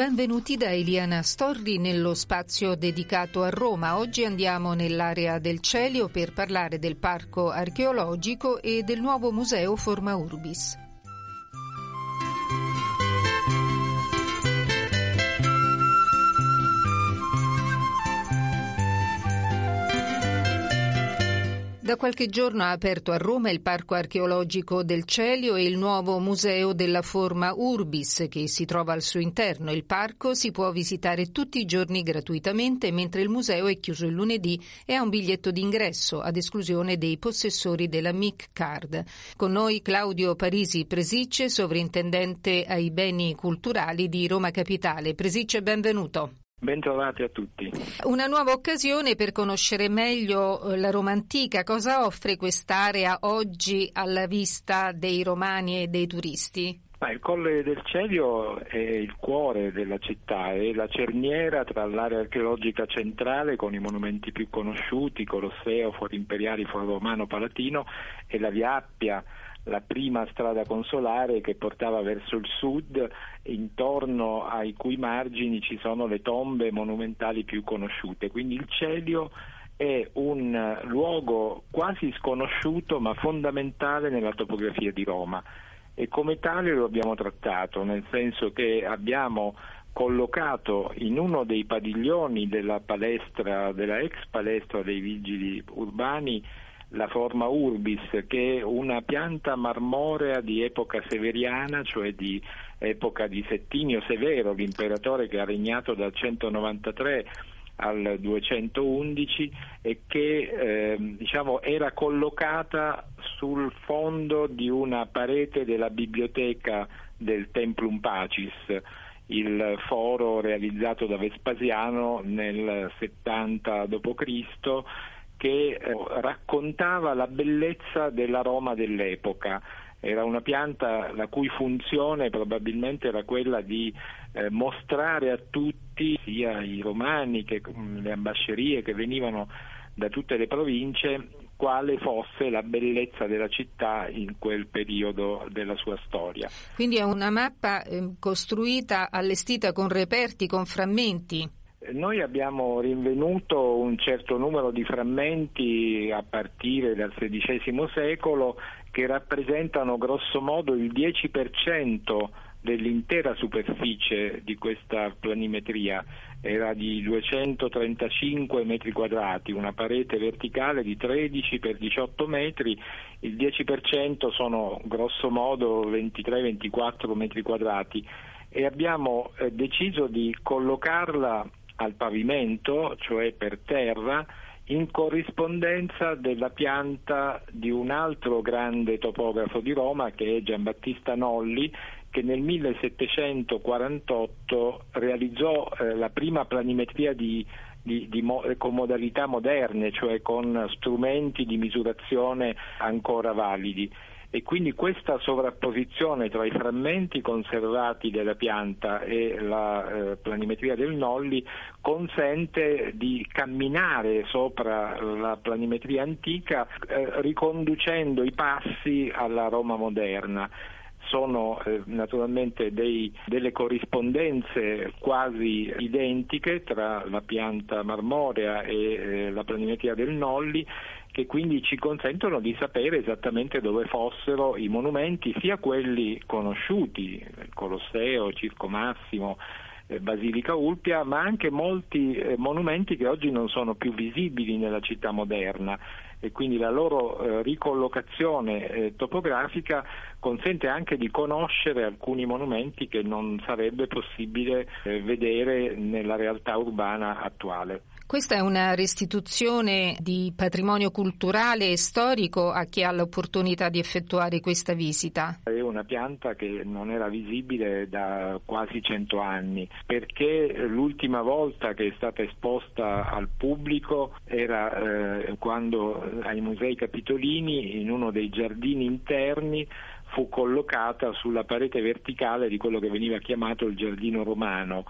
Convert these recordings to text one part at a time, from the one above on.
Benvenuti da Eliana Storri nello spazio dedicato a Roma. Oggi andiamo nell'area del Celio per parlare del parco archeologico e del nuovo museo Forma Urbis. Da qualche giorno ha aperto a Roma il Parco archeologico del Celio e il nuovo museo della forma Urbis che si trova al suo interno. Il parco si può visitare tutti i giorni gratuitamente mentre il museo è chiuso il lunedì e ha un biglietto d'ingresso ad esclusione dei possessori della MIC Card. Con noi Claudio Parisi Presicce, sovrintendente ai beni culturali di Roma Capitale. Presicce, benvenuto. Bentrovati a tutti. Una nuova occasione per conoscere meglio eh, la Roma antica. Cosa offre quest'area oggi alla vista dei romani e dei turisti? Ma il Colle del Celio è il cuore della città, è la cerniera tra l'area archeologica centrale con i monumenti più conosciuti, Colosseo, Foro Imperiali, Foro Romano, Palatino e la Via Appia, la prima strada consolare che portava verso il sud, intorno ai cui margini ci sono le tombe monumentali più conosciute. Quindi il Celio è un luogo quasi sconosciuto ma fondamentale nella topografia di Roma e come tale lo abbiamo trattato, nel senso che abbiamo collocato in uno dei padiglioni della palestra, della ex palestra dei vigili urbani, la forma urbis, che è una pianta marmorea di epoca severiana, cioè di epoca di Settimio Severo, l'imperatore che ha regnato dal 193 al 211 e che eh, diciamo, era collocata sul fondo di una parete della biblioteca del Templum Pacis, il foro realizzato da Vespasiano nel 70 d.C che eh, raccontava la bellezza della Roma dell'epoca. Era una pianta la cui funzione probabilmente era quella di eh, mostrare a tutti, sia i romani che mh, le ambascerie che venivano da tutte le province, quale fosse la bellezza della città in quel periodo della sua storia. Quindi è una mappa eh, costruita, allestita con reperti, con frammenti. Noi abbiamo rinvenuto un certo numero di frammenti a partire dal XVI secolo che rappresentano grosso modo il 10% dell'intera superficie di questa planimetria, era di 235 metri quadrati, una parete verticale di 13 per 18 metri, il 10% sono grosso modo 23-24 metri quadrati. E abbiamo eh, deciso di collocarla al pavimento, cioè per terra, in corrispondenza della pianta di un altro grande topografo di Roma che è Giambattista Nolli che nel 1748 realizzò eh, la prima planimetria di, di, di, con modalità moderne, cioè con strumenti di misurazione ancora validi e quindi questa sovrapposizione tra i frammenti conservati della pianta e la eh, planimetria del Nolli consente di camminare sopra la planimetria antica eh, riconducendo i passi alla Roma moderna sono eh, naturalmente dei, delle corrispondenze quasi identiche tra la pianta marmorea e eh, la planimetria del Nolli che quindi ci consentono di sapere esattamente dove fossero i monumenti, sia quelli conosciuti, Colosseo, Circo Massimo, eh, Basilica Ulpia, ma anche molti eh, monumenti che oggi non sono più visibili nella città moderna e quindi la loro eh, ricollocazione eh, topografica consente anche di conoscere alcuni monumenti che non sarebbe possibile eh, vedere nella realtà urbana attuale. Questa è una restituzione di patrimonio culturale e storico a chi ha l'opportunità di effettuare questa visita. È una pianta che non era visibile da quasi cento anni perché l'ultima volta che è stata esposta al pubblico era eh, quando ai musei capitolini in uno dei giardini interni fu collocata sulla parete verticale di quello che veniva chiamato il giardino romano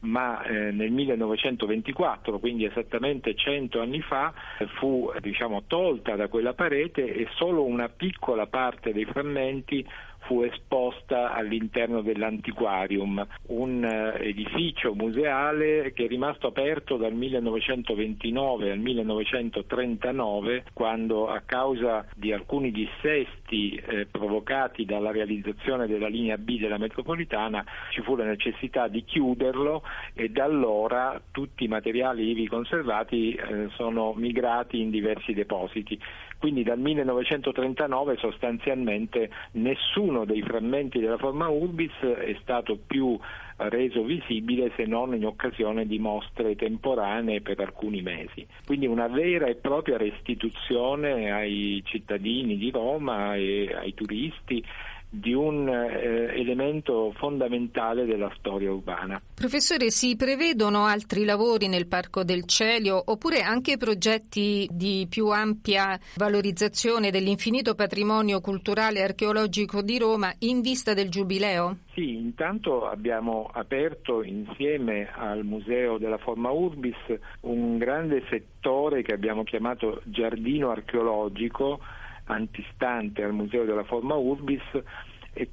ma eh, nel 1924, quindi esattamente 100 anni fa, fu diciamo, tolta da quella parete e solo una piccola parte dei frammenti fu esposta all'interno dell'Antiquarium, un eh, edificio museale che è rimasto aperto dal 1929 al 1939, quando a causa di alcuni dissesti eh, provocati dalla realizzazione della linea B della metropolitana ci fu la necessità di chiuderlo e da allora tutti i materiali ivi conservati eh, sono migrati in diversi depositi. Quindi dal 1939 sostanzialmente nessuno dei frammenti della forma Urbis è stato più reso visibile se non in occasione di mostre temporanee per alcuni mesi. Quindi una vera e propria restituzione ai cittadini di Roma e ai turisti di un eh, elemento fondamentale della storia urbana. Professore, si prevedono altri lavori nel Parco del Celio oppure anche progetti di più ampia valorizzazione dell'infinito patrimonio culturale e archeologico di Roma in vista del Giubileo? Sì, intanto abbiamo aperto insieme al Museo della Forma Urbis un grande settore che abbiamo chiamato giardino archeologico antistante al Museo della Forma Urbis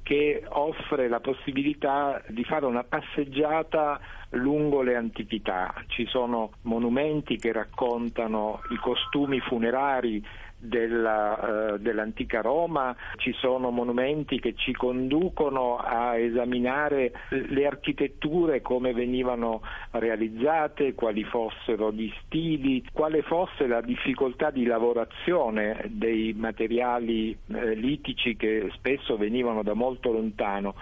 che offre la possibilità di fare una passeggiata lungo le antichità. Ci sono monumenti che raccontano i costumi funerari della, eh, dell'antica Roma, ci sono monumenti che ci conducono a esaminare le architetture come venivano realizzate, quali fossero gli stili, quale fosse la difficoltà di lavorazione dei materiali eh, litici che spesso venivano da molto lontano.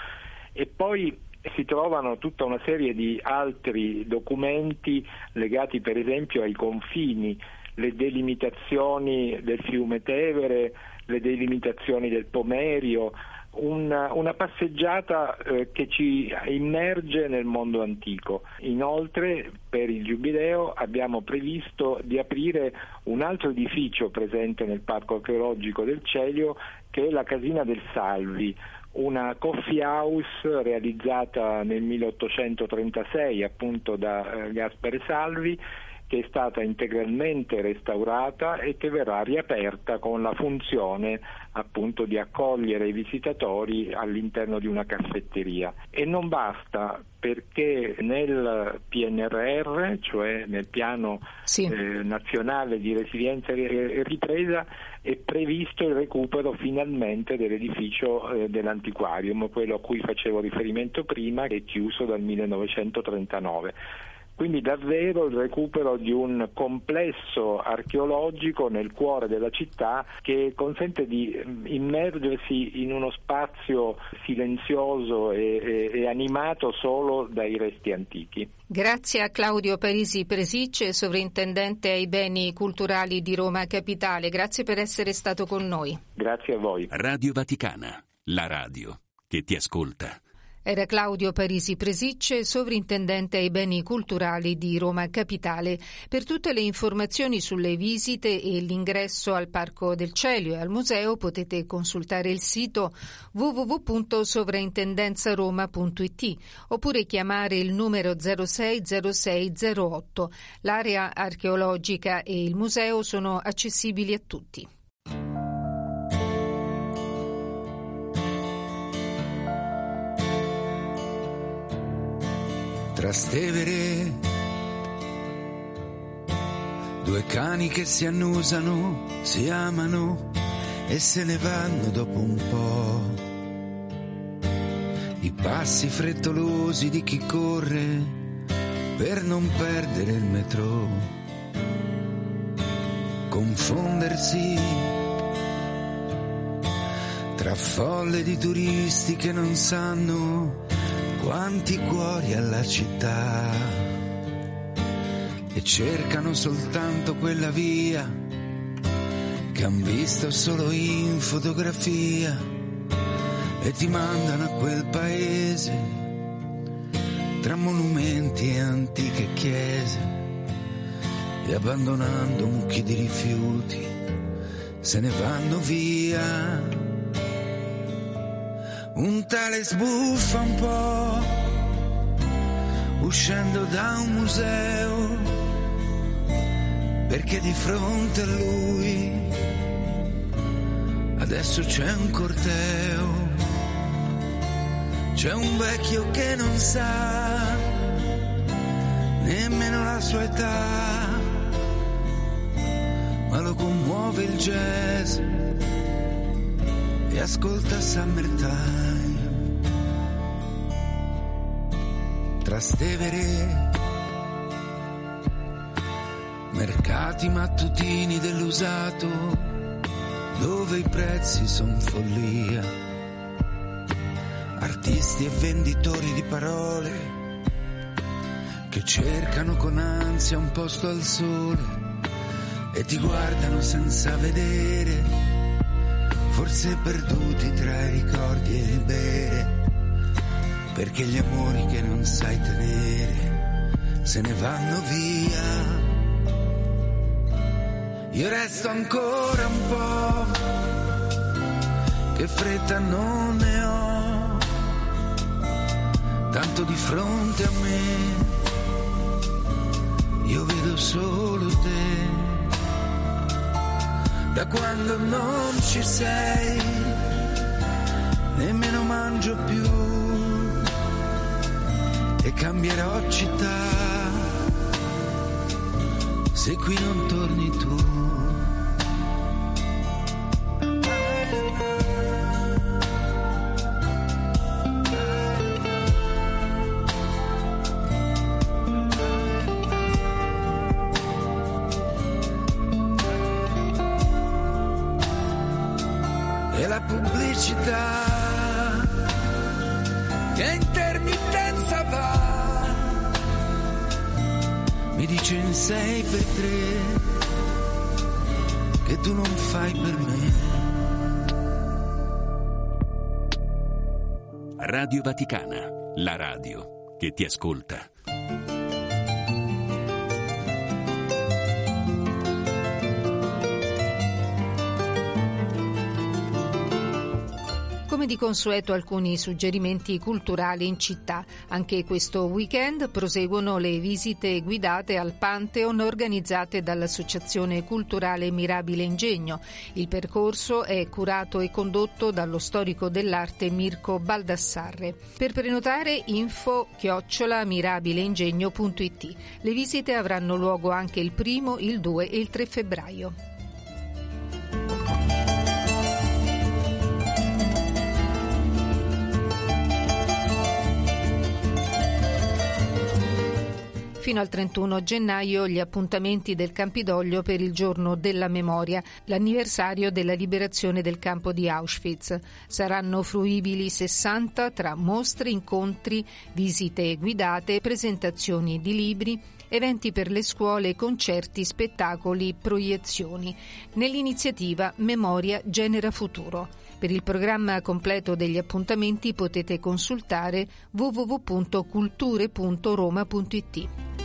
E poi si trovano tutta una serie di altri documenti legati per esempio ai confini le delimitazioni del fiume Tevere, le delimitazioni del Pomerio, una, una passeggiata eh, che ci immerge nel mondo antico. Inoltre per il Giubileo abbiamo previsto di aprire un altro edificio presente nel Parco archeologico del Celio che è la Casina del Salvi, una coffee house realizzata nel 1836 appunto da eh, Gaspare Salvi che è stata integralmente restaurata e che verrà riaperta con la funzione appunto di accogliere i visitatori all'interno di una caffetteria. E non basta perché nel PNRR, cioè nel piano sì. eh, nazionale di resilienza e ripresa, è previsto il recupero finalmente dell'edificio eh, dell'antiquarium, quello a cui facevo riferimento prima, che è chiuso dal 1939. Quindi davvero il recupero di un complesso archeologico nel cuore della città che consente di mm, immergersi in uno spazio silenzioso e, e, e animato solo dai resti antichi. Grazie a Claudio Parisi Presicce, sovrintendente ai beni culturali di Roma Capitale. Grazie per essere stato con noi. Grazie a voi. Radio Vaticana, la radio che ti ascolta. Era Claudio Parisi Presicce, sovrintendente ai beni culturali di Roma Capitale. Per tutte le informazioni sulle visite e l'ingresso al Parco del Celio e al museo potete consultare il sito www.sovrintendenzaroma.it oppure chiamare il numero 060608. L'area archeologica e il museo sono accessibili a tutti. Trastevere. Due cani che si annusano, si amano e se ne vanno dopo un po'. I passi frettolosi di chi corre per non perdere il metro. Confondersi tra folle di turisti che non sanno quanti cuori alla città. e cercano soltanto quella via che han visto solo in fotografia e ti mandano a quel paese tra monumenti e antiche chiese e abbandonando mucchi di rifiuti se ne vanno via. Un tale sbuffa un po' uscendo da un museo perché di fronte a lui adesso c'è un corteo, c'è un vecchio che non sa nemmeno la sua età, ma lo commuove il jazz e ascolta Summertime. Trastevere, mercati mattutini dell'usato, dove i prezzi son follia, artisti e venditori di parole che cercano con ansia un posto al sole e ti guardano senza vedere forse perduti tra i ricordi e bere, perché gli amori che non sai tenere se ne vanno via. Io resto ancora un po', che fretta non ne ho, tanto di fronte a me, io vedo solo te da quando non ci sei, nemmeno mangio più e cambierò città se qui non torni tu. Per tre che tu non fai per me Radio Vaticana, la radio che ti ascolta. Come di consueto alcuni suggerimenti culturali in città. Anche questo weekend proseguono le visite guidate al Pantheon organizzate dall'Associazione Culturale Mirabile Ingegno. Il percorso è curato e condotto dallo storico dell'arte Mirko Baldassarre. Per prenotare info chiocciola mirabileingegno.it. Le visite avranno luogo anche il primo, il 2 e il 3 febbraio. Fino al 31 gennaio gli appuntamenti del Campidoglio per il giorno della memoria, l'anniversario della liberazione del campo di Auschwitz. Saranno fruibili 60 tra mostre, incontri, visite guidate, presentazioni di libri, eventi per le scuole, concerti, spettacoli, proiezioni. Nell'iniziativa Memoria Genera Futuro. Per il programma completo degli appuntamenti potete consultare www.culture.roma.it.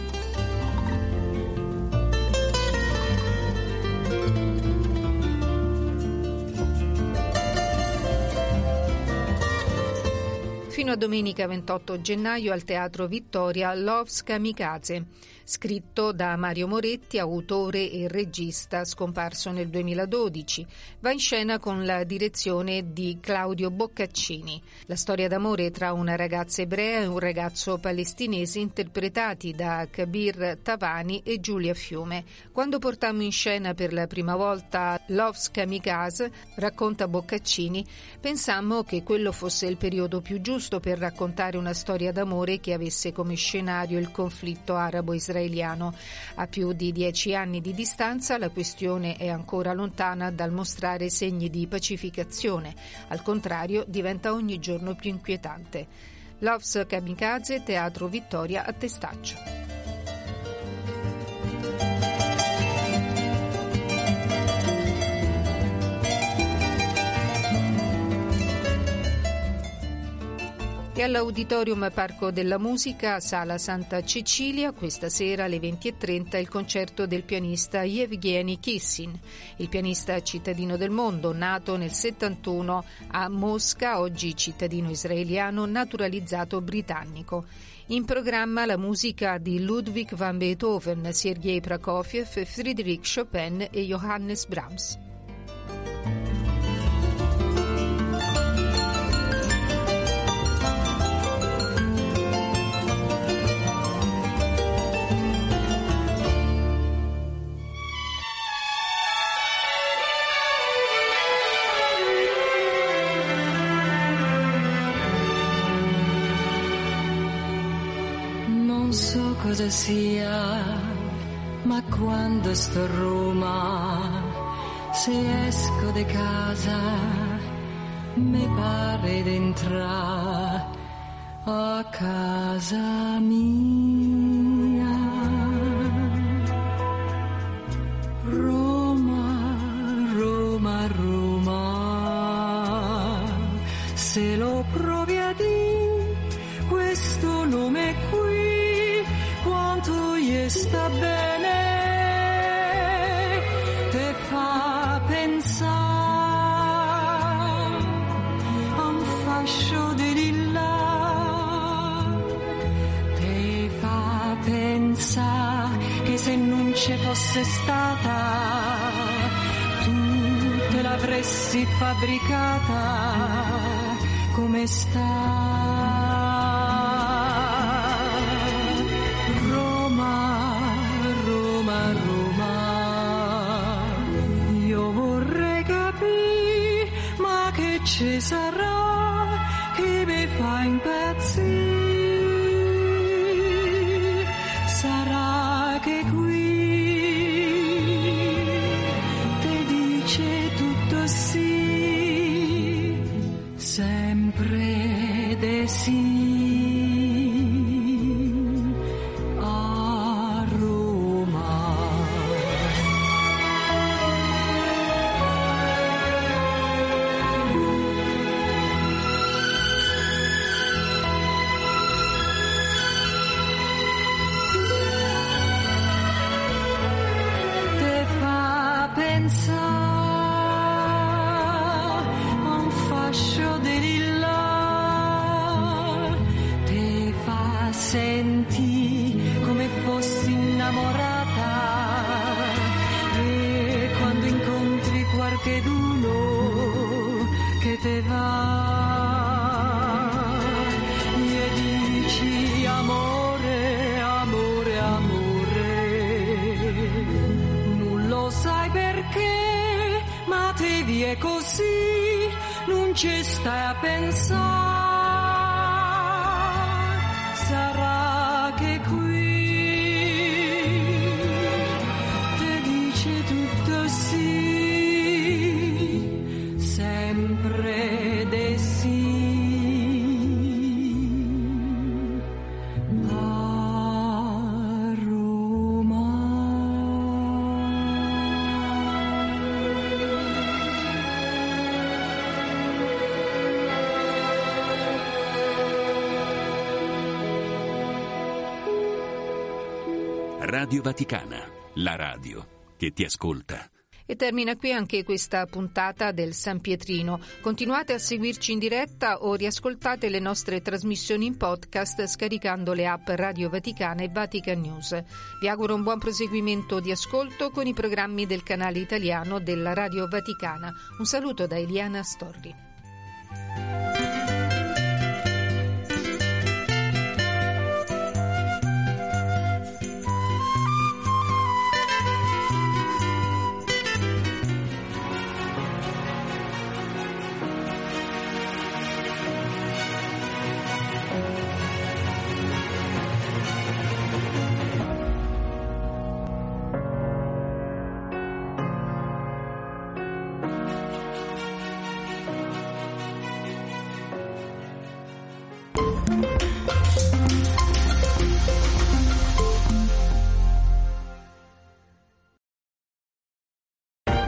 Fino a domenica 28 gennaio al Teatro Vittoria Loves Kamikaze, scritto da Mario Moretti, autore e regista scomparso nel 2012. Va in scena con la direzione di Claudio Boccaccini. La storia d'amore tra una ragazza ebrea e un ragazzo palestinese interpretati da Kabir Tavani e Giulia Fiume. Quando portammo in scena per la prima volta Loves Kamikaze, racconta Boccaccini, pensammo che quello fosse il periodo più giusto per raccontare una storia d'amore che avesse come scenario il conflitto arabo-israeliano. A più di dieci anni di distanza la questione è ancora lontana dal mostrare segni di pacificazione, al contrario diventa ogni giorno più inquietante. Loves Kamikaze, Teatro Vittoria a Testaccio. E all'Auditorium Parco della Musica, Sala Santa Cecilia, questa sera alle 20.30 il concerto del pianista Yevgeny Kissin. Il pianista cittadino del mondo, nato nel 71 a Mosca, oggi cittadino israeliano, naturalizzato britannico. In programma la musica di Ludwig van Beethoven, Sergei Prokofiev, Friedrich Chopin e Johannes Brahms. Sia, ma quando sto a Roma, se esco di casa, mi pare d'entrare a casa mia. Roma, Roma, Roma, se lo provi sta bene, te fa pensare a un fascio di lilla, te fa pensare che se non ci fosse stata, tu te l'avresti fabbricata come sta. Ci ci stai a pensare, Radio Vaticana, la radio che ti ascolta. E termina qui anche questa puntata del San Pietrino. Continuate a seguirci in diretta o riascoltate le nostre trasmissioni in podcast scaricando le app Radio Vaticana e Vatican News. Vi auguro un buon proseguimento di ascolto con i programmi del canale italiano della Radio Vaticana. Un saluto da Eliana Storri.